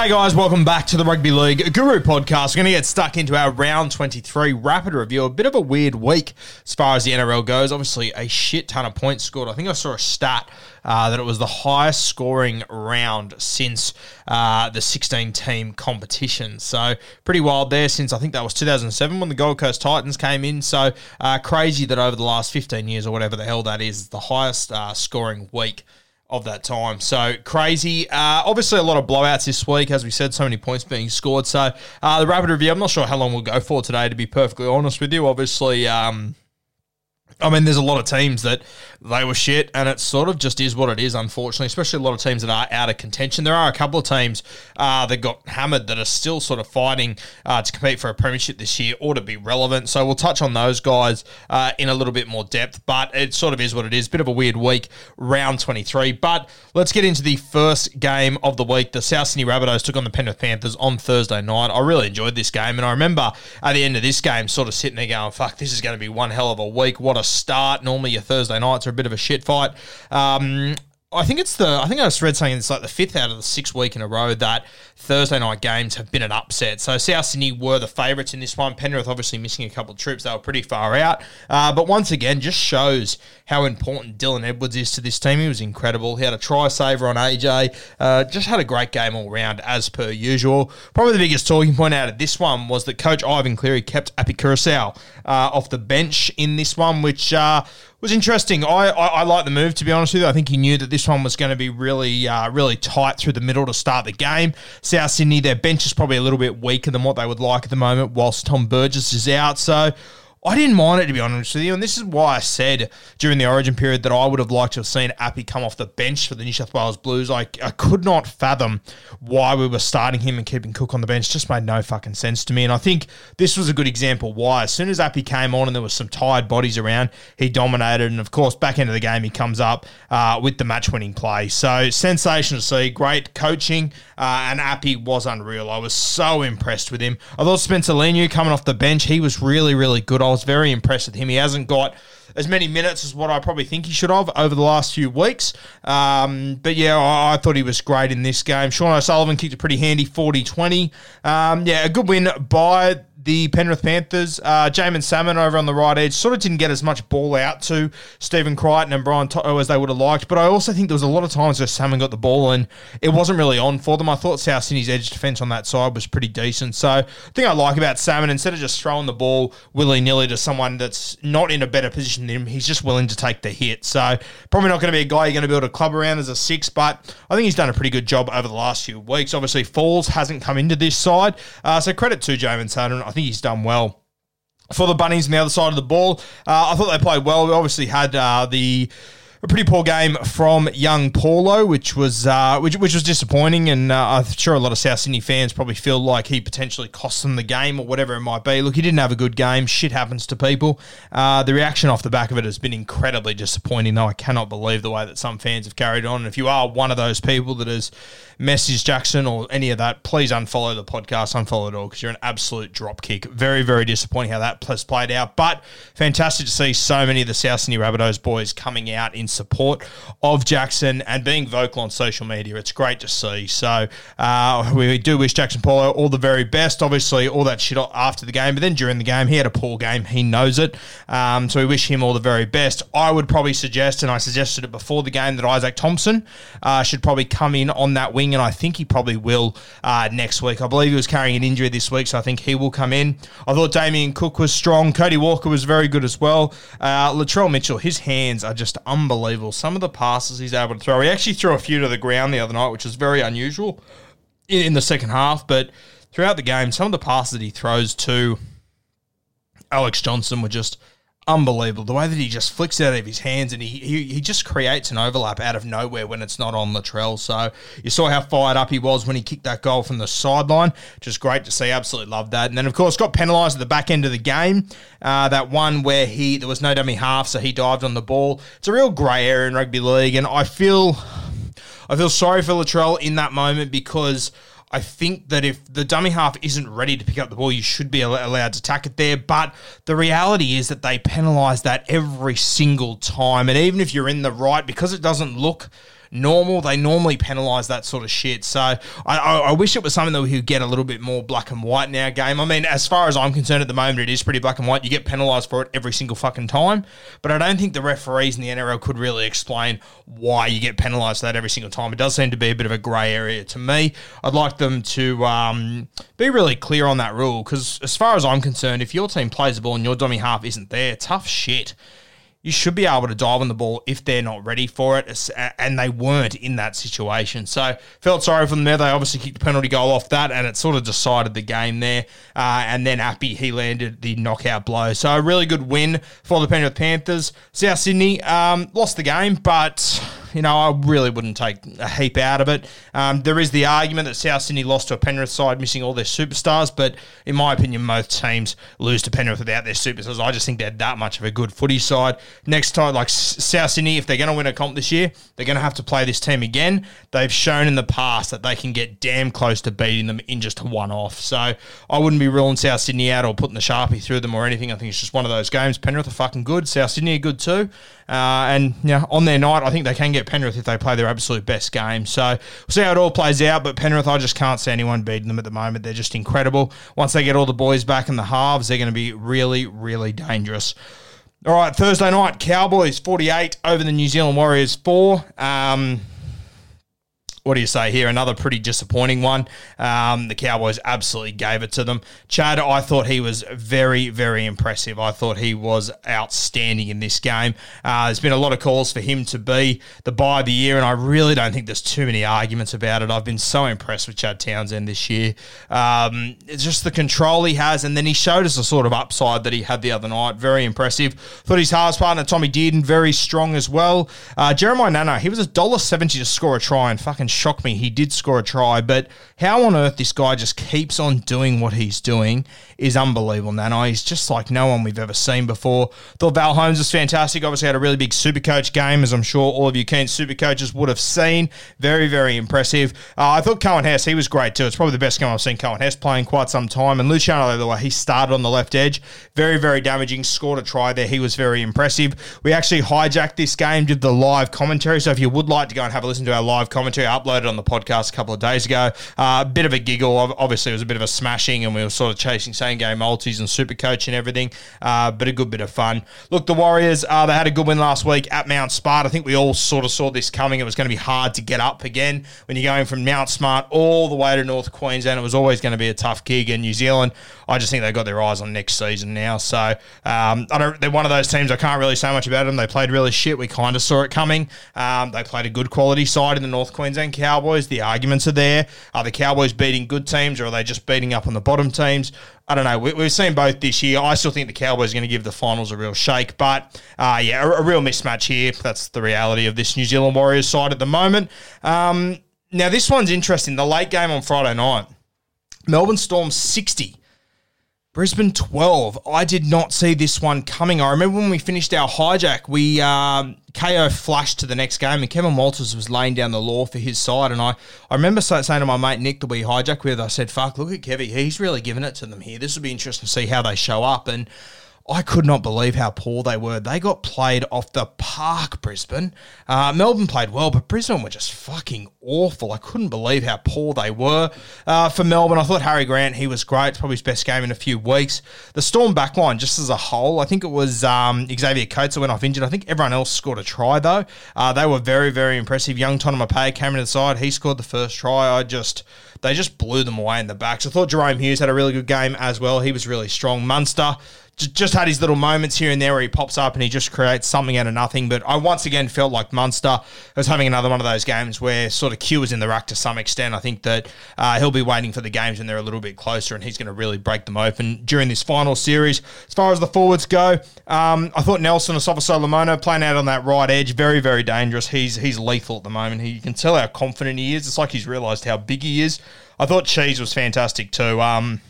G'day, guys. Welcome back to the Rugby League Guru podcast. We're going to get stuck into our round 23 rapid review. A bit of a weird week as far as the NRL goes. Obviously, a shit ton of points scored. I think I saw a stat uh, that it was the highest scoring round since uh, the 16 team competition. So, pretty wild there since I think that was 2007 when the Gold Coast Titans came in. So, uh, crazy that over the last 15 years or whatever the hell that is, the highest uh, scoring week of that time. So crazy. Uh, obviously, a lot of blowouts this week, as we said, so many points being scored. So uh, the rapid review, I'm not sure how long we'll go for today, to be perfectly honest with you. Obviously, um, I mean, there's a lot of teams that they were shit, and it sort of just is what it is, unfortunately, especially a lot of teams that are out of contention. There are a couple of teams uh, that got hammered that are still sort of fighting uh, to compete for a premiership this year or to be relevant. So we'll touch on those guys uh, in a little bit more depth, but it sort of is what it is. Bit of a weird week, round 23. But let's get into the first game of the week. The South Sydney Rabbitohs took on the Penrith Panthers on Thursday night. I really enjoyed this game, and I remember at the end of this game sort of sitting there going, fuck, this is going to be one hell of a week. What a start. Normally your Thursday nights are a bit of a shit fight. Um, I think it's the. I think I just read something. It's like the fifth out of the sixth week in a row that Thursday night games have been an upset. So South Sydney were the favourites in this one. Penrith obviously missing a couple of trips. They were pretty far out. Uh, but once again, just shows how important Dylan Edwards is to this team. He was incredible. He had a try saver on AJ. Uh, just had a great game all round as per usual. Probably the biggest talking point out of this one was that Coach Ivan Cleary kept Api Koroisau uh, off the bench in this one, which uh, was interesting. I, I, I like the move to be honest with you. I think he knew that this one was going to be really uh, really tight through the middle to start the game. South Sydney, their bench is probably a little bit weaker than what they would like at the moment, whilst Tom Burgess is out. So. I didn't mind it to be honest with you, and this is why I said during the Origin period that I would have liked to have seen Appy come off the bench for the New South Wales Blues. I, I could not fathom why we were starting him and keeping Cook on the bench. Just made no fucking sense to me, and I think this was a good example why. As soon as Appy came on and there was some tired bodies around, he dominated, and of course back into the game he comes up uh, with the match-winning play. So sensational to see, great coaching, uh, and Appy was unreal. I was so impressed with him. I thought Spencer Leniu coming off the bench, he was really really good. I was very impressed with him. He hasn't got as many minutes as what I probably think he should have over the last few weeks. Um, but yeah, I, I, thought he was great in this game. Sean O'Sullivan kicked a pretty handy 40 20. Um, yeah, a good win by the Penrith Panthers. Uh, Jaeman Salmon over on the right edge sort of didn't get as much ball out to Stephen Crichton and Brian To'o as they would have liked, but I also think there was a lot of times where Salmon got the ball and it wasn't really on for them. I thought South Sydney's edge defence on that side was pretty decent. So the thing I like about Salmon, instead of just throwing the ball willy nilly to someone that's not in a better position than him, he's just willing to take the hit. So probably not going to be a guy you're going to build a club around as a six, but I think he's done a pretty good job over the last few weeks. Obviously, Falls hasn't come into this side, uh, so credit to Jaeman Salmon. I think he's done well for the Bunnies on the other side of the ball. Uh, I thought they played well. We obviously had uh, the a pretty poor game from young Paulo, which was uh, which, which was disappointing, and uh, I'm sure a lot of South Sydney fans probably feel like he potentially cost them the game or whatever it might be. Look, he didn't have a good game. Shit happens to people. Uh, the reaction off the back of it has been incredibly disappointing. Though I cannot believe the way that some fans have carried on. And if you are one of those people that has messaged Jaxson or any of that, please unfollow the podcast, unfollow it all because you're an absolute dropkick. Very very disappointing how that has played out, but fantastic to see so many of the South Sydney Rabbitohs boys coming out in support of Jaxson and being vocal on social media. It's great to see. So uh, we do wish Jaxson Paulo all the very best. Obviously, all that shit after the game, but then during the game, he had a poor game. He knows it. Um, so we wish him all the very best. I would probably suggest, and I suggested it before the game, that Izaac Thompson uh, should probably come in on that wing, and I think he probably will uh, next week. I believe he was carrying an injury this week, so I think he will come in. I thought Damien Cook was strong. Cody Walker was very good as well. Uh, Latrell Mitchell, his hands are just unbelievable. Some of the passes he's able to throw. He actually threw a few to the ground the other night, which was very unusual in, in the second half. But throughout the game, some of the passes that he throws to Alex Johnston were just unbelievable. The way that he just flicks it out of his hands and he, he, he just creates an overlap out of nowhere when it's not on Latrell. So you saw how fired up he was when he kicked that goal from the sideline. Just great to see. Absolutely loved that. And then, of course, got penalised at the back end of the game. Uh, that one where he there was no dummy half, so he dived on the ball. It's a real grey area in rugby league, and I feel I feel sorry for Latrell in that moment because – I think that if the dummy half isn't ready to pick up the ball, you should be allowed to tack it there. But the reality is that they penalise that every single time. And even if you're in the right, because it doesn't look normal. They normally penalise that sort of shit. So I, I, I, wish it was something that we could get a little bit more black and white in our game. I mean, as far as I'm concerned at the moment, it is pretty black and white. You get penalised for it every single fucking time. But I don't think the referees in the NRL could really explain why you get penalised for that every single time. It does seem to be a bit of a grey area to me. I'd like them to um, be really clear on that rule because, as far as I'm concerned, if your team plays the ball and your dummy half isn't there, tough shit you should be able to dive on the ball if they're not ready for it, and they weren't in that situation. So felt sorry for them there. They obviously kicked the penalty goal off that, and it sort of decided the game there. Uh, and then Appy he landed the knockout blow. So a really good win for the Penrith Panthers. South Sydney um, lost the game, but you know, I really wouldn't take a heap out of it. Um, there is the argument that South Sydney lost to a Penrith side missing all their superstars, but in my opinion, most teams lose to Penrith without their superstars. I just think they're that much of a good footy side. Next time, like South Sydney, if they're going to win a comp this year, they're going to have to play this team again. They've shown in the past that they can get damn close to beating them in just one off. So I wouldn't be ruling South Sydney out or putting the Sharpie through them or anything. I think it's just one of those games. Penrith are fucking good. South Sydney are good too. Uh, and you know, on their night, I think they can get Penrith if they play their absolute best game. So we'll see how it all plays out. But Penrith, I just can't see anyone beating them at the moment. They're just incredible. Once they get all the boys back in the halves, they're going to be really, really dangerous. All right, Thursday night, Cowboys 48 over the New Zealand Warriors 4. Um, what do you say here? Another pretty disappointing one. Um, the Cowboys absolutely gave it to them. Chad, I thought he was very, very impressive. I thought he was outstanding in this game. Uh, there's been a lot of calls for him to be the buy of the year, and I really don't think there's too many arguments about it. I've been so impressed with Chad Townsend this year. Um, it's just the control he has, and then he showed us the sort of upside that he had the other night. Very impressive. Thought his halves partner, Tommy Dearden, very strong as well. Uh, Jeremiah Nanai, he was a $1.70 to score a try and fucking shocked me. He did score a try, but how on earth this guy just keeps on doing what he's doing is unbelievable, Nano. He's just like no one we've ever seen before. Thought Val Holmes was fantastic. Obviously had a really big super coach game, as I'm sure all of you keen super coaches would have seen. Very, very impressive. Uh, I thought Coen Hess, he was great too. It's probably the best game I've seen Coen Hess playing quite some time. And Luciano, the way he started on the left edge, very, very damaging. Scored a try there. He was very impressive. We actually hijacked this game, did the live commentary. So if you would like to go and have a listen to our live commentary, I uploaded on the podcast a couple of days ago. A uh, bit of a giggle. Obviously, it was a bit of a smashing, and we were sort of chasing same game multis and super coach and everything. Uh, but a good bit of fun. Look, the Warriors, uh, they had a good win last week at Mount Smart. I think we all sort of saw this coming. It was going to be hard to get up again when you're going from Mount Smart all the way to North Queensland. It was always going to be a tough gig. in New Zealand, I just think they've got their eyes on next season now. So um, I don't. They're one of those teams I can't really say much about them. They played really shit. We kind of saw it coming. Um, they played a good quality side in the North Queensland Cowboys. The arguments are there. Are the Cowboys beating good teams or are they just beating up on the bottom teams? I don't know. We, we've seen both this year. I still think the Cowboys are going to give the finals a real shake, but uh, yeah, a, a, real mismatch here. That's the reality of this New Zealand Warriors side at the moment. Um, now, this one's interesting. The late game on Friday night, Melbourne Storm 60. Brisbane 12. I did not see this one coming. I remember when we finished our hijack, we um, KO flashed to the next game, and Kevin Walters was laying down the law for his side. And I, I remember saying to my mate Nick that we hijack with, I said, "Fuck, look at Kevy. He's really giving it to them here. This will be interesting to see how they show up." And I could not believe how poor they were. They got played off the park, Brisbane. Uh, Melbourne played well, but Brisbane were just fucking awful. I couldn't believe how poor they were. Uh, for Melbourne, I thought Harry Grant, he was great. It's probably his best game in a few weeks. The Storm backline, just as a whole, I think it was um, Xavier Coates that went off injured. I think everyone else scored a try, though. Uh, they were very, very impressive. Young Tonumaipea came into the side. He scored the first try. I just they just blew them away in the backs. I thought Jahrome Hughes had a really good game as well. He was really strong. Munster just had his little moments here and there where he pops up and he just creates something out of nothing. But I once again felt like Munster was having another one of those games where sort of Q is in the rack to some extent. I think that uh, he'll be waiting for the games when they're a little bit closer and he's going to really break them open during this final series. As far as the forwards go, um, I thought Nelson Asofa Solomona playing out on that right edge, very, very dangerous. He's he's lethal at the moment. He, you can tell how confident he is. It's like he's realised how big he is. I thought Cheese was fantastic too. Um,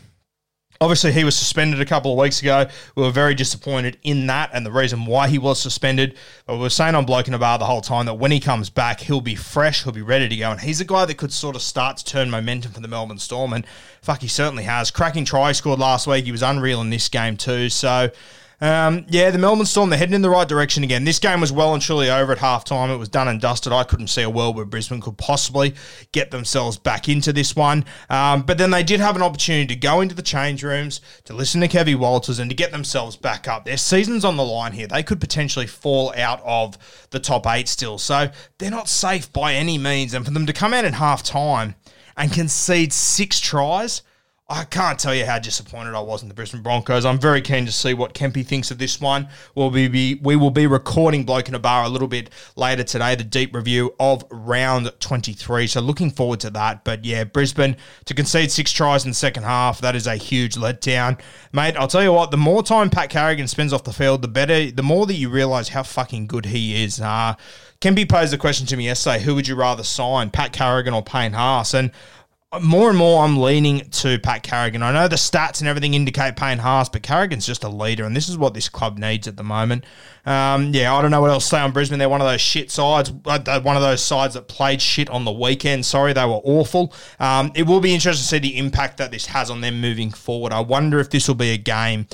Obviously, he was suspended a couple of weeks ago. We were very disappointed in that and the reason why he was suspended. But we were saying on Bloke in a Bar the whole time that when he comes back, he'll be fresh, he'll be ready to go. And he's a guy that could sort of start to turn momentum for the Melbourne Storm. And fuck, he certainly has. Cracking try scored last week. He was unreal in this game too. So um, yeah, the Melbourne Storm, they're heading in the right direction again. This game was well and truly over at halftime. It was done and dusted. I couldn't see a world where Brisbane could possibly get themselves back into this one. Um, but then they did have an opportunity to go into the change rooms, to listen to Kevin Walters, and to get themselves back up. Their season's on the line here. They could potentially fall out of the top eight still. So they're not safe by any means. And for them to come out in halftime and concede six tries, I can't tell you how disappointed I was in the Brisbane Broncos. I'm very keen to see what Kempy thinks of this one. We'll be, we will be recording Bloke in a Bar a little bit later today, the deep review of round 23. So looking forward to that. But yeah, Brisbane to concede six tries in the second half, that is a huge letdown. Mate, I'll tell you what, the more time Pat Carrigan spends off the field, the better, the more that you realise how fucking good he is. Uh, Kempy posed the question to me yesterday, who would you rather sign, Pat Carrigan or Payne Haas? And more and more I'm leaning to Pat Carrigan. I know the stats and everything indicate Payne Haas, but Carrigan's just a leader, and this is what this club needs at the moment. Um, yeah, I don't know what else to say on Brisbane. They're one of those shit sides, uh, one of those sides that played shit on the weekend. Sorry, they were awful. Um, it will be interesting to see the impact that this has on them moving forward. I wonder if this will be a game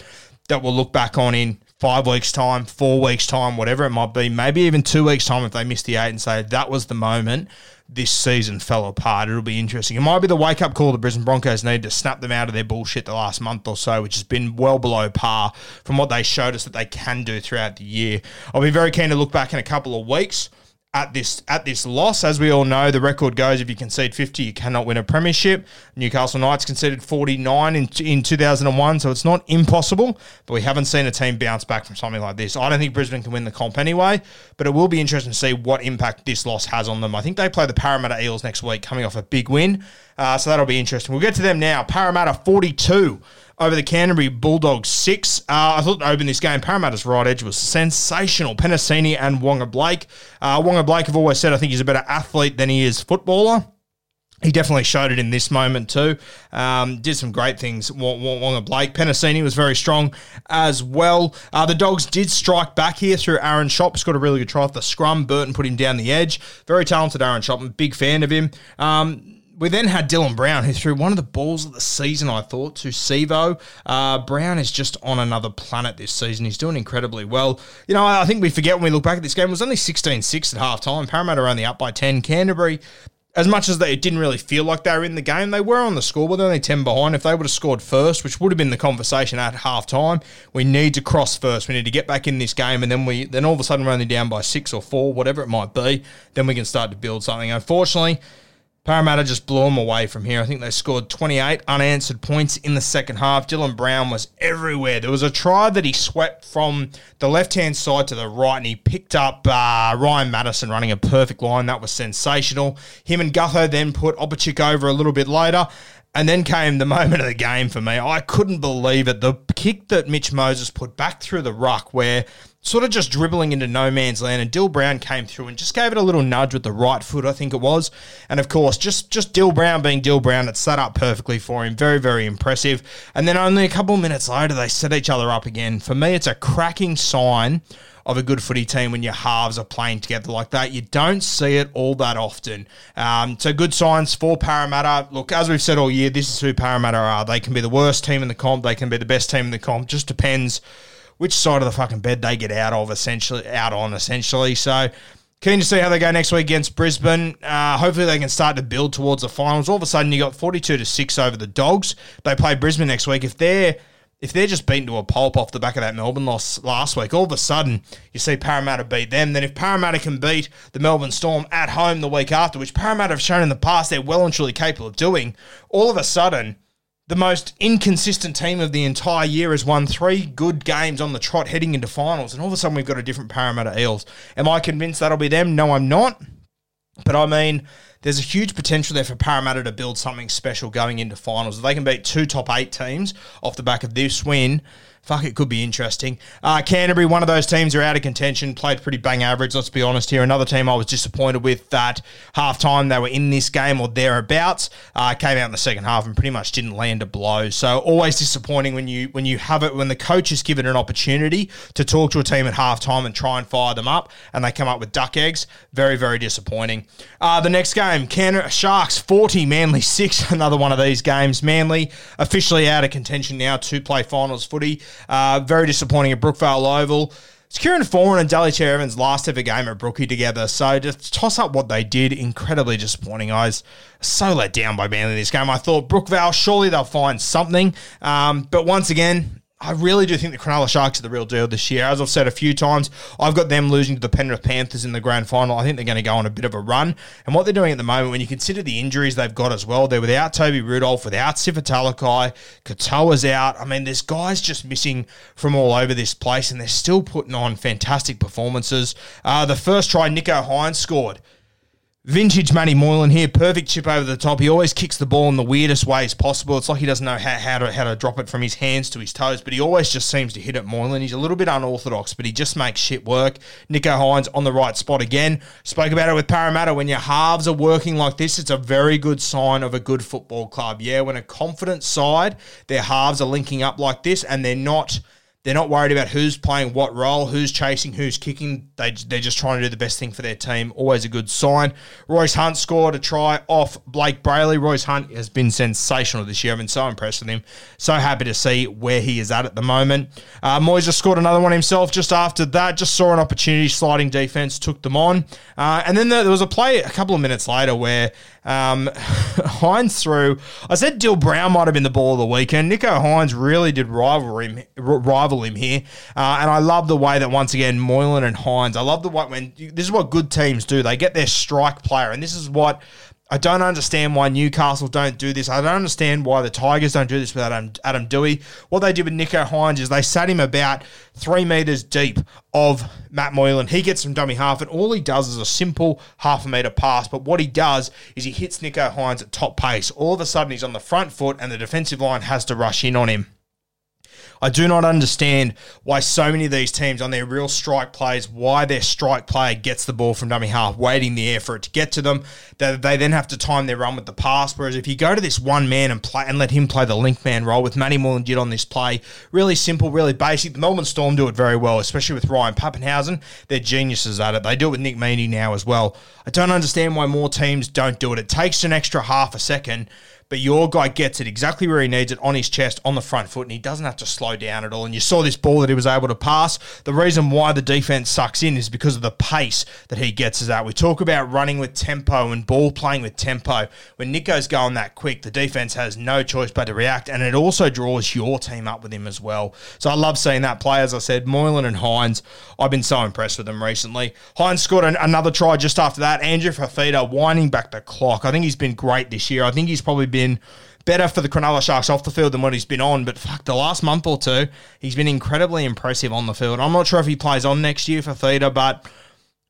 that we'll look back on in five weeks' time, four weeks' time, whatever it might be, maybe even two weeks' time if they miss the eight and say that was the moment this season fell apart. It'll be interesting. It might be the wake up call the Brisbane Broncos need to snap them out of their bullshit the last month or so, which has been well below par from what they showed us that they can do throughout the year. I'll be very keen to look back in a couple of weeks at this at this loss. As we all know, the record goes if you concede 50, you cannot win a premiership. Newcastle Knights conceded 49 in, in 2001, so it's not impossible, but we haven't seen a team bounce back from something like this. I don't think Brisbane can win the comp anyway, but it will be interesting to see what impact this loss has on them. I think they play the Parramatta Eels next week, coming off a big win, uh, so that'll be interesting. We'll get to them now. Parramatta 42 over the Canterbury Bulldogs six. Uh, I thought to open this game, Parramatta's right edge was sensational. Penisini and Waqa Blake. Uh, Waqa Blake, I've always said, I think he's a better athlete than he is footballer. He definitely showed it in this moment too. Um, did some great things. Waqa Blake. Penisini was very strong as well. Uh, the Dogs did strike back here through Aaron Schoupp. Got a really good try off the scrum. Burton put him down the edge. Very talented Aaron Schoupp. I'm a big fan of him. Um, we then had Dylan Brown, who threw one of the balls of the season, I thought, to Sivo. Uh, Brown is just on another planet this season. He's doing incredibly well. You know, I think we forget when we look back at this game, it was only 16 6 at half time. Parramatta only up by 10. Canterbury, as much as they, it didn't really feel like they were in the game, they were on the scoreboard, only 10 behind. If they would have scored first, which would have been the conversation at half time, we need to cross first. We need to get back in this game, and then we then all of a sudden we're only down by six or four, whatever it might be. Then we can start to build something. Unfortunately, Parramatta just blew them away from here. I think they scored 28 unanswered points in the second half. Dylan Brown was everywhere. There was a try that he swept from the left hand side to the right, and he picked up uh, Ryan Matterson running a perfect line. That was sensational. Him and Gutho then put Opacic over a little bit later. And then came the moment of the game for me. I couldn't believe it. The kick that Mitch Moses put back through the ruck, where sort of just dribbling into no man's land, and Dill Brown came through and just gave it a little nudge with the right foot, I think it was. And of course, just just Dill Brown being Dill Brown, it set up perfectly for him. Very, very impressive. And then only a couple of minutes later, they set each other up again. For me, it's a cracking sign of a good footy team when your halves are playing together like that. You don't see it all that often. Um, so good signs for Parramatta. Look, as we've said all year, this is who Parramatta are. They can be the worst team in the comp. They can be the best team in the comp. Just depends which side of the fucking bed they get out of, essentially, out on, essentially. So Keen to see how they go next week against Brisbane. Uh, hopefully, they can start to build towards the finals. All of a sudden, you got forty-two to six over the Dogs. They play Brisbane next week. If they're if they're just beaten to a pulp off the back of that Melbourne loss last week, all of a sudden you see Parramatta beat them. Then if Parramatta can beat the Melbourne Storm at home the week after, which Parramatta have shown in the past they're well and truly capable of doing, all of a sudden the most inconsistent team of the entire year has won three good games on the trot heading into finals, and all of a sudden we've got a different Parramatta Eels. Am I convinced that'll be them? No, I'm not. But I mean, there's a huge potential there for Parramatta to build something special going into finals. If they can beat two top eight teams off the back of this win, fuck, it could be interesting. Uh, Canterbury, one of those teams are out of contention, played pretty bang average, let's be honest here. Another team I was disappointed with that half time they were in this game or thereabouts, uh, came out in the second half and pretty much didn't land a blow. So always disappointing when you when you have it, when the coach is given an opportunity to talk to a team at half time and try and fire them up and they come up with duck eggs. Very, very disappointing. Uh, the next game, Cronulla Sharks 40, Manly 6, another one of these games. Manly officially out of contention now to play finals footy. Uh, very disappointing at Brookvale Oval. It's Kieran Foran and Daly Cherry Evans' last ever game at Brookie together. So just toss up what they did. Incredibly disappointing. Was so let down by Manly this game. I thought Brookvale, surely they'll find something. Um, but once again, I really do think the Cronulla Sharks are the real deal this year. As I've said a few times, I've got them losing to the Penrith Panthers in the grand final. I think they're going to go on a bit of a run. And what they're doing at the moment, when you consider the injuries they've got as well, they're without Toby Rudolf, without Sifa Talakai, Katoa's out. I mean, there's guys just missing from all over this place, and they're still putting on fantastic performances. Uh, the first try, Nicho Hynes scored. Vintage Matty Moylan here, perfect chip over the top. He always kicks the ball in the weirdest ways possible. It's like he doesn't know how, how, to how to drop it from his hands to his toes, but he always just seems to hit it Moylan. He's a little bit unorthodox, but he just makes shit work. Nicho Hynes on the right spot again. Spoke about it with Parramatta. When your halves are working like this, it's a very good sign of a good football club. Yeah, when a confident side, their halves are linking up like this and they're not – they're not worried about who's playing what role, who's chasing, who's kicking. They, they're just trying to do the best thing for their team. Always a good sign. Royce Hunt scored a try off Blake Brailey. Royce Hunt has been sensational this year. I've been so impressed with him. So happy to see where he is at at the moment. Uh, Moyes just scored another one himself just after that. Just saw an opportunity, sliding defense, took them on. Uh, and then there was a play a couple of minutes later where um, Hynes threw. I said Dill Brown might have been the ball of the weekend. Nicho Hynes really did rival him, rival him here, uh, and I love the way that once again Moylan and Hynes. I love the way when this is what good teams do. They get their strike player, and this is what I don't understand why Newcastle don't do this. I don't understand why the Tigers don't do this with Adam, Adam Doueihi. What they did with Nicho Hynes is they sat him about three metres deep of Matt Moylan. He gets some dummy half, and all he does is a simple half a metre pass. But what he does is he hits Nicho Hynes at top pace. All of a sudden, he's on the front foot, and the defensive line has to rush in on him. I do not understand why so many of these teams on their real strike plays, why their strike player gets the ball from dummy half, waiting the air for it to get to them. That they then have to time their run with the pass. Whereas if you go to this one man and play and let him play the link man role with Matty Moylan did on this play, really simple, really basic. The Melbourne Storm do it very well, especially with Ryan Papenhuyzen. They're geniuses at it. They do it with Nick Meaney now as well. I don't understand why more teams don't do it. It takes an extra half a second but your guy gets it exactly where he needs it on his chest, on the front foot, and he doesn't have to slow down at all. And you saw this ball that he was able to pass. The reason why the defense sucks in is because of the pace that he gets us at. We talk about running with tempo and ball playing with tempo. When Nicho's going that quick, the defense has no choice but to react, and it also draws your team up with him as well. So I love seeing that play. As I said, Moylan and Hynes, I've been so impressed with them recently. Hynes scored an, another try just after that. Andrew Fifita winding back the clock. I think he's been great this year. I think he's probably been been better for the Cronulla Sharks off the field than what he's been on. But fuck, the last month or two, he's been incredibly impressive on the field. I'm not sure if he plays on next year for Theta, but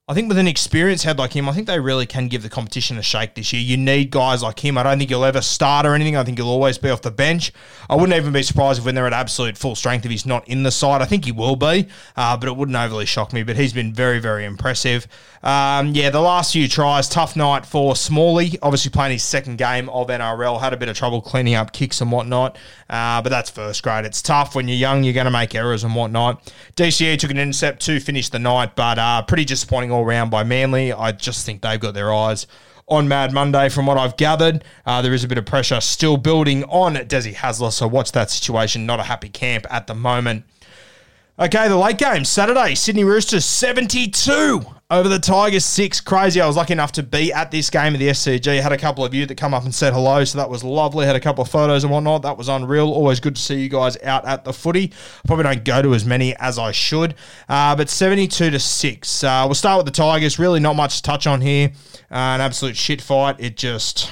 I think with an experienced head like him, I think they really can give the competition a shake this year. You need guys like him. I don't think you'll ever start or anything. I think he'll always be off the bench. I wouldn't even be surprised if when they're at absolute full strength if he's not in the side. I think he will be, uh, but it wouldn't overly shock me. But he's been very, very impressive. Um, yeah, the last few tries, tough night for Smalley. Obviously playing his second game of NRL, had a bit of trouble cleaning up kicks and whatnot. Uh, but that's first grade. It's tough when you're young. You're going to make errors and whatnot. DCE took an intercept to finish the night, but uh, pretty disappointing all round by Manly. I just think they've got their eyes on Mad Monday, from what I've gathered. Uh, there is a bit of pressure still building on Desi Hasler, so watch that situation. Not a happy camp at the moment. Okay, the late game, Saturday, Sydney Roosters 72 over the Tigers 6. Crazy. I was lucky enough to be at this game of the SCG. Had a couple of you that come up and said hello, so that was lovely. Had a couple of photos and whatnot. That was unreal. Always good to see you guys out at the footy. Probably don't go to as many as I should, uh, but 72 to 6. Uh, we'll start with the Tigers. Really not much to touch on here. Uh, an absolute shit fight. It just.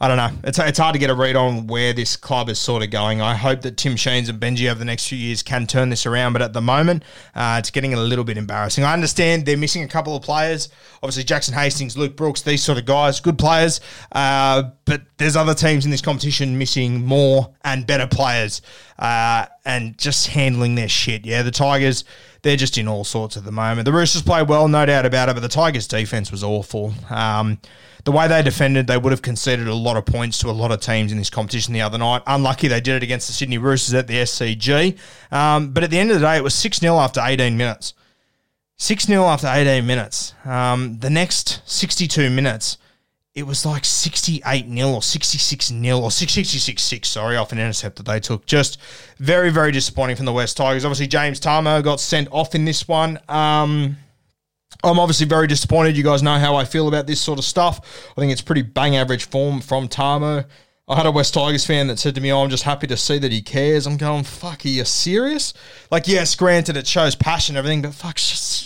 I don't know. It's, it's hard to get a read on where this club is sort of going. I hope that Tim Sheens and Benji over the next few years can turn this around, but at the moment, uh, it's getting a little bit embarrassing. I understand they're missing a couple of players. Obviously, Jackson Hastings, Luke Brooks, these sort of guys, good players. Uh, but there's other teams in this competition missing more and better players uh, and just handling their shit. Yeah, the Tigers they're just in all sorts at the moment. The Roosters play well, no doubt about it, but the Tigers' defense was awful. Um, the way they defended, they would have conceded a lot of points to a lot of teams in this competition the other night. Unlucky they did it against the Sydney Roosters at the SCG. Um, but at the end of the day, it was 6 0 after 18 minutes. 6 0 after 18 minutes. Um, the next 62 minutes, it was like 68 0 or 66 0 or 66 6, sorry, off an intercept that they took. Just very, very disappointing from the West Tigers. Obviously, James Tamou got sent off in this one. Um, I'm obviously very disappointed. You guys know how I feel about this sort of stuff. I think it's pretty bang average form from Tamou. I had a West Tigers fan that said to me, Oh, I'm just happy to see that he cares. I'm going, Fuck, are you serious? Like, yes, granted, it shows passion and everything, but fuck,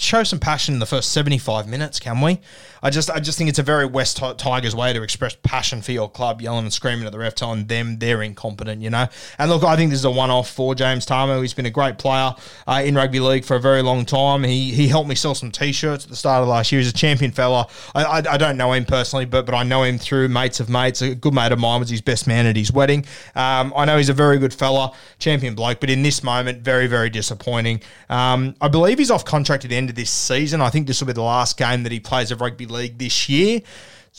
show some passion in the first 75 minutes, can we? I just I just think it's a very West Tigers way to express passion for your club, yelling and screaming at the ref, telling them they're incompetent, you know. And look, I think this is a one-off for James Tamou. He's been a great player uh, in rugby league for a very long time. He he helped me sell some t-shirts at the start of last year. He's a champion fella. I, I, I don't know him personally, but but I know him through mates of mates. A good mate of mine was his best man at his wedding. Um, I know he's a very good fella, champion bloke, but in this moment, very very disappointing. Um, I believe he's off contract at the end of this season. I think this will be the last game that he plays of rugby league this year.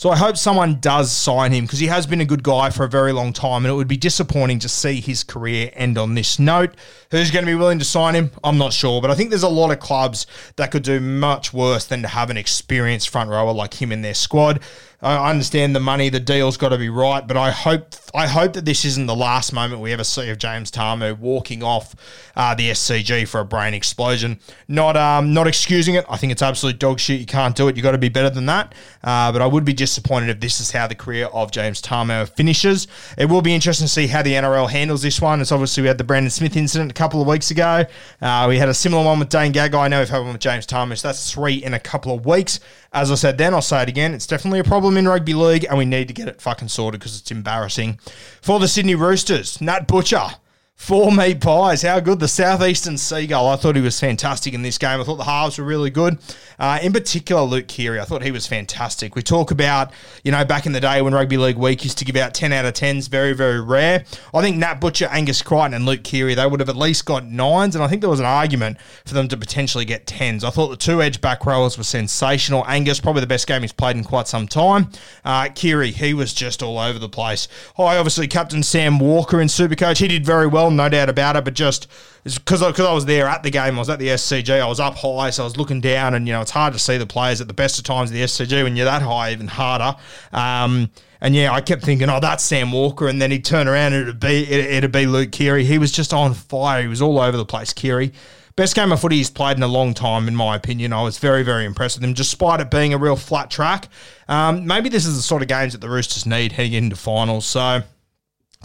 So I hope someone does sign him because he has been a good guy for a very long time, and it would be disappointing to see his career end on this note. Who's going to be willing to sign him? I'm not sure, but I think there's a lot of clubs that could do much worse than to have an experienced front rower like him in their squad. I understand the money, the deal's got to be right, but I hope I hope that this isn't the last moment we ever see of James Tamou walking off uh, the SCG for a brain explosion. Not um, not excusing it. I think it's absolute dog shit. You can't do it. You've got to be better than that. Uh, but I would be disappointed if this is how the career of James Tamou finishes. It will be interesting to see how the NRL handles this one. It's obviously we had the Brandon Smith incident a couple of weeks ago. Uh, we had a similar one with Dane Gagai. I know we've had one with James Tamou. So that's three in a couple of weeks. As I said then, I'll say it again. It's definitely a problem in rugby league, and we need to get it fucking sorted because it's embarrassing. For the Sydney Roosters, Nat Butcher. Four meat pies. How good. The Southeastern Seagull. I thought he was fantastic in this game. I thought the halves were really good. Uh, in particular, Luke Keary. I thought he was fantastic. We talk about, you know, back in the day when Rugby League Week used to give out 10 out of 10s, very, very rare. I think Nat Butcher, Angus Crichton, and Luke Keary, they would have at least got nines. And I think there was an argument for them to potentially get 10s. I thought the two edge back rowers were sensational. Angus, probably the best game he's played in quite some time. Uh, Keary, he was just all over the place. Hi, obviously, Captain Sam Walker in Supercoach. He did very well no doubt about it. But just because because I was there at the game, I was at the SCG. I was up high, so I was looking down, and you know it's hard to see the players at the best of times. At the SCG when you're that high, even harder. Um, and yeah, I kept thinking, oh, that's Sam Walker, and then he'd turn around and it'd be it, it'd be Luke Keary. He was just on fire. He was all over the place. Keary. Best game of footy he's played in a long time, in my opinion. I was very, very impressed with him, despite it being a real flat track. Um, maybe this is the sort of games that the Roosters need heading into finals. So,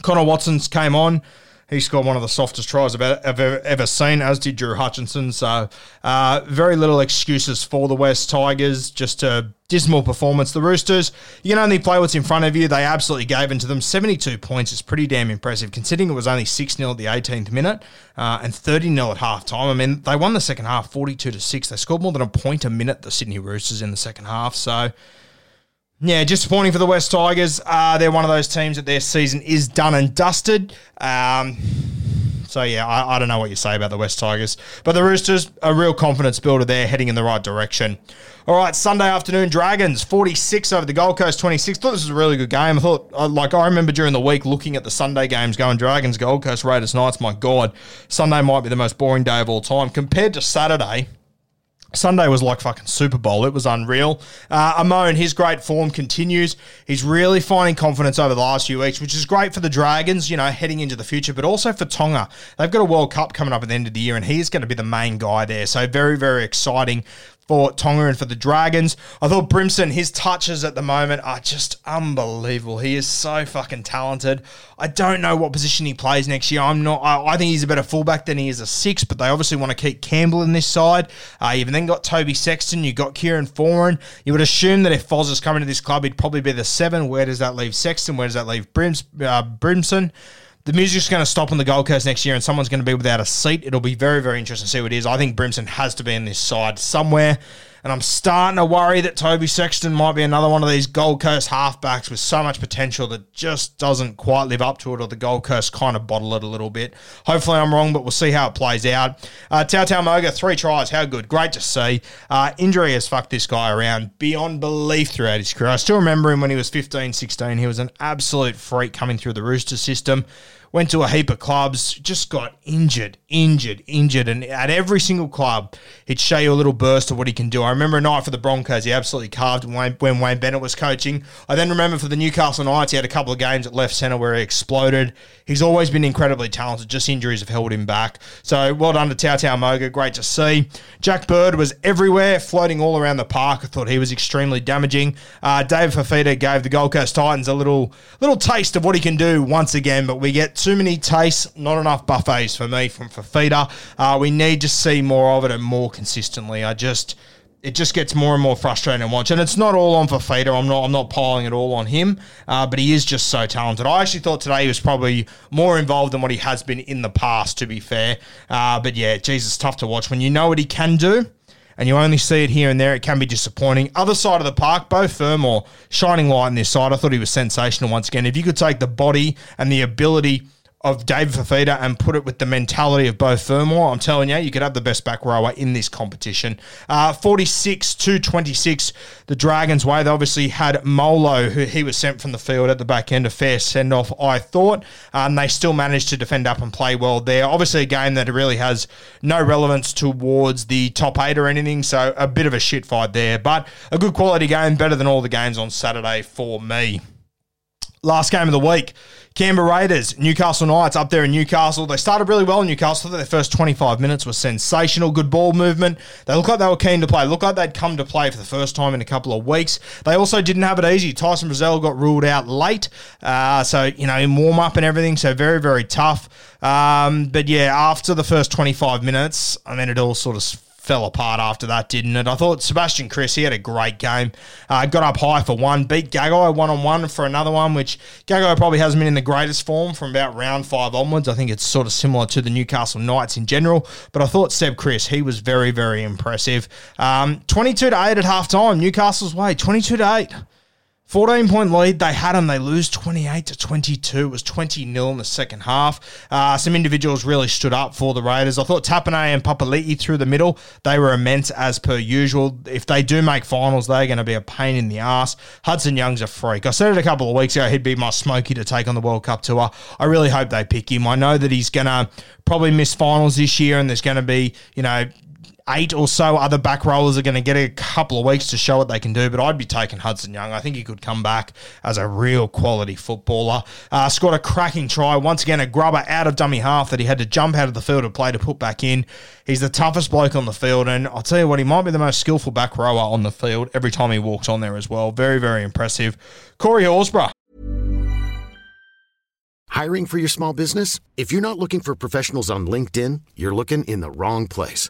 Connor Watson's came on. He scored one of the softest tries I've ever, ever seen, as did Drew Hutchison. So, uh, very little excuses for the West Tigers. Just a dismal performance. The Roosters, you can only play what's in front of you. They absolutely gave into them. 72 points is pretty damn impressive, considering it was only 6 0 at the 18th minute uh, and 30 0 at half time. I mean, they won the second half 42 to 6. They scored more than a point a minute, the Sydney Roosters, in the second half. So, yeah, disappointing for the West Tigers. Uh, they're one of those teams that their season is done and dusted. Um, so yeah, I, I, don't know what you say about the West Tigers, but the Roosters a real confidence builder there, heading in the right direction. All right, Sunday afternoon, Dragons 46 over the Gold Coast 26. Thought this was a really good game. I thought, uh, like, I remember during the week looking at the Sunday games, going Dragons, Gold Coast, Raiders, Knights. My God, Sunday might be the most boring day of all time compared to Saturday. Sunday was like fucking Super Bowl. It was unreal. Uh, Amon, his great form continues. He's really finding confidence over the last few weeks, which is great for the Dragons, you know, heading into the future, but also for Tonga. They've got a World Cup coming up at the end of the year, and he's going to be the main guy there. So very, very exciting for Tonga and for the Dragons. I thought Brimson, his touches at the moment are just unbelievable. He is so fucking talented. I don't know what position he plays next year. I'm not. I, I think he's a better fullback than he is a six, but they obviously want to keep Campbell in this side. Uh, you've then got Toby Sexton. You got Kieran Foran. You would assume that if Foz is coming to this club, he'd probably be the seven. Where does that leave Sexton? Where does that leave Brims, uh, Brimson? The music's going to stop on the Gold Coast next year and someone's going to be without a seat. It'll be very, very interesting to see what it is. I think Brimson has to be in this side somewhere. And I'm starting to worry that Toby Sexton might be another one of these Gold Coast halfbacks with so much potential that just doesn't quite live up to it, or the Gold Coast kind of bottle it a little bit. Hopefully, I'm wrong, but we'll see how it plays out. Uh, Tautau Moga, three tries. How good. Great to see. Uh, injury has fucked this guy around beyond belief throughout his career. I still remember him when he was 15, 16. He was an absolute freak coming through the Rooster system went to a heap of clubs, just got injured, injured, injured. And at every single club, he'd show you a little burst of what he can do. I remember a night for the Broncos, he absolutely carved when, Wayne Bennett was coaching. I then remember for the Newcastle Knights, he had a couple of games at left centre where he exploded. He's always been incredibly talented, just injuries have held him back. So well done to Tautau Moga, great to see. Jack Bird was everywhere, floating all around the park. I thought he was extremely damaging. Uh, Dave Fifita gave the Gold Coast Titans a little little taste of what he can do once again, but we get too many tastes, not enough buffets for me from Fifita. Uh, we need to see more of it and more consistently. I just it just gets more and more frustrating to watch. And it's not all on Fifita. I'm not I'm not piling it all on him, uh, but he is just so talented. I actually thought today he was probably more involved than what he has been in the past. To be fair, uh, but yeah, Jesus, tough to watch when you know what he can do. And you only see it here and there. It can be disappointing. Other side of the park, Beau Fermor shining light on this side. I thought he was sensational once again. If you could take the body and the ability of Dave Fifita and put it with the mentality of Beau Fermor, I'm telling you, you could have the best back rower in this competition. Uh, 46 to 26, the Dragons' way. They obviously had Molo, who he was sent from the field at the back end, a fair send off, I thought. Um, they still managed to defend up and play well there. Obviously, a game that really has no relevance towards the top eight or anything, so a bit of a shit fight there. But a good quality game, better than all the games on Saturday for me. Last game of the week. Canberra Raiders, Newcastle Knights up there in Newcastle. They started really well in Newcastle. Their first 25 minutes was sensational. Good ball movement. They look like they were keen to play. Look like they'd come to play for the first time in a couple of weeks. They also didn't have it easy. Tyson Frizell got ruled out late. Uh, so, you know, in warm up and everything. So, very, very tough. Um, but yeah, after the first 25 minutes, I mean, it all sort of fell apart after that, didn't it? I thought Sebastian Kris, he had a great game. Uh, got up high for one, beat Gagai one on one for another one, which Gagai probably hasn't been in the greatest form from about round five onwards. I think it's sort of similar to the Newcastle Knights in general, but I thought Seb Kris, he was very, very impressive. Um, 22 to 8 at half time, Newcastle's way, 22 to 8. 14 point lead. They had them. They lose 28 to 22. It was 20 0 in the second half. Uh, some individuals really stood up for the Raiders. I thought Tapine and Papali'i through the middle, they were immense as per usual. If they do make finals, they're going to be a pain in the ass. Hudson Young's a freak. I said it a couple of weeks ago. He'd be my smoky to take on the World Cup tour. I really hope they pick him. I know that he's going to probably miss finals this year and there's going to be, you know, eight or so other back rollers are going to get a couple of weeks to show what they can do, but I'd be taking Hudson Young. I think he could come back as a real quality footballer. Uh, scored a cracking try. Once again, a grubber out of dummy half that he had to jump out of the field to play to put back in. He's the toughest bloke on the field, and I'll tell you what, he might be the most skillful back rower on the field every time he walks on there as well. Very, very impressive. Corey Horsburgh Hiring for your small business? If you're not looking for professionals on LinkedIn, you're looking in the wrong place.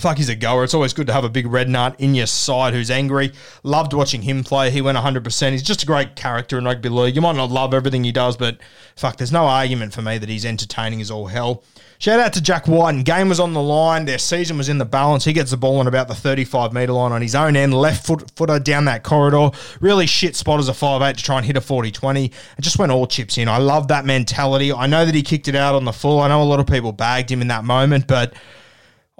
Fuck, he's a goer. It's always good to have a big red nut in your side who's angry. Loved watching him play. He went 100%. He's just a great character in rugby league. You might not love everything he does, but fuck, there's no argument for me that he's entertaining as all hell. Shout out to Jack White. Game was on the line. Their season was in the balance. He gets the ball on about the 35 metre line on his own end, left foot footer down that corridor. Really shit spot as a 5'8 to try and hit a 40 20. And just went all chips in. I love that mentality. I know that he kicked it out on the full. I know a lot of people bagged him in that moment, but.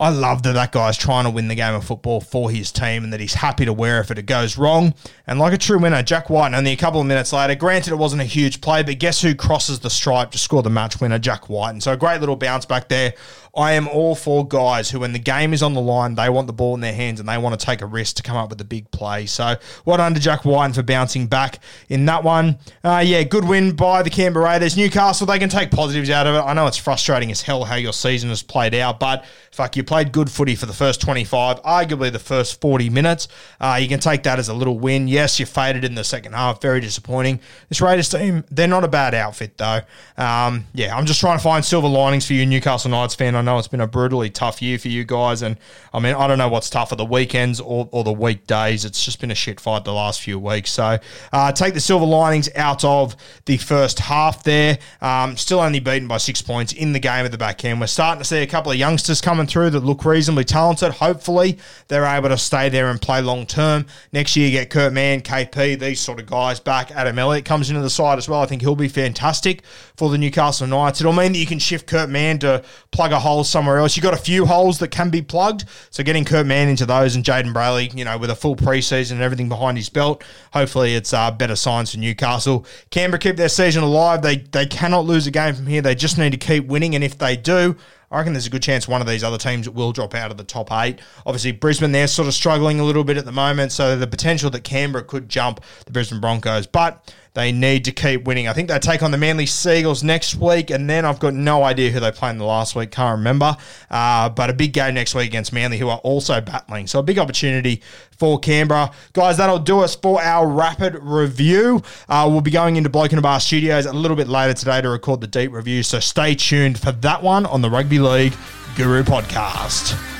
I love that that guy's trying to win the game of football for his team and that he's happy to wear if it goes wrong. And like a true winner, Jack Wighton, only a couple of minutes later, granted it wasn't a huge play, but guess who crosses the stripe to score the match winner? Jack Wighton. And so a great little bounce back there. I am all for guys who, when the game is on the line, they want the ball in their hands and they want to take a risk to come up with a big play. So, well under Jack Wighton for bouncing back in that one. Uh, yeah, good win by the Canberra Raiders. Newcastle, they can take positives out of it. I know it's frustrating as hell how your season has played out, but fuck, you played good footy for the first 25, arguably the first 40 minutes. Uh, you can take that as a little win. Yes, you faded in the second half. Very disappointing. This Raiders team, they're not a bad outfit, though. Um, yeah, I'm just trying to find silver linings for you, Newcastle Knights fan. I know it's been a brutally tough year for you guys, and I mean, I don't know what's tougher, the weekends or, or the weekdays. It's just been a shit fight the last few weeks. So uh, take the silver linings out of the first half there. Um, still only beaten by six points in the game at the back end. We're starting to see a couple of youngsters coming through that look reasonably talented. Hopefully, they're able to stay there and play long term. Next year, you get Kurt Mann, KP, these sort of guys back. Adam Elliott comes into the side as well. I think he'll be fantastic for the Newcastle Knights. It'll mean that you can shift Kurt Mann to plug a hole somewhere else. You've got a few holes that can be plugged. So getting Kurt Mann into those and Jayden Brailey, you know, with a full preseason and everything behind his belt, hopefully it's uh, better signs for Newcastle. Canberra keep their season alive. They they cannot lose a game from here. They just need to keep winning, and if they do. I reckon there's a good chance one of these other teams will drop out of the top eight. Obviously, Brisbane, they're sort of struggling a little bit at the moment, so the potential that Canberra could jump the Brisbane Broncos. But they need to keep winning. I think they take on the Manly Seagulls next week, and then I've got no idea who they play in the last week. Can't remember. Uh, but a big game next week against Manly, who are also battling. So a big opportunity for Canberra. Guys, that'll do us for our rapid review. Uh, we'll be going into Bloke a Bar Studios a little bit later today to record the deep review. So stay tuned for that one on the Rugby League Guru podcast.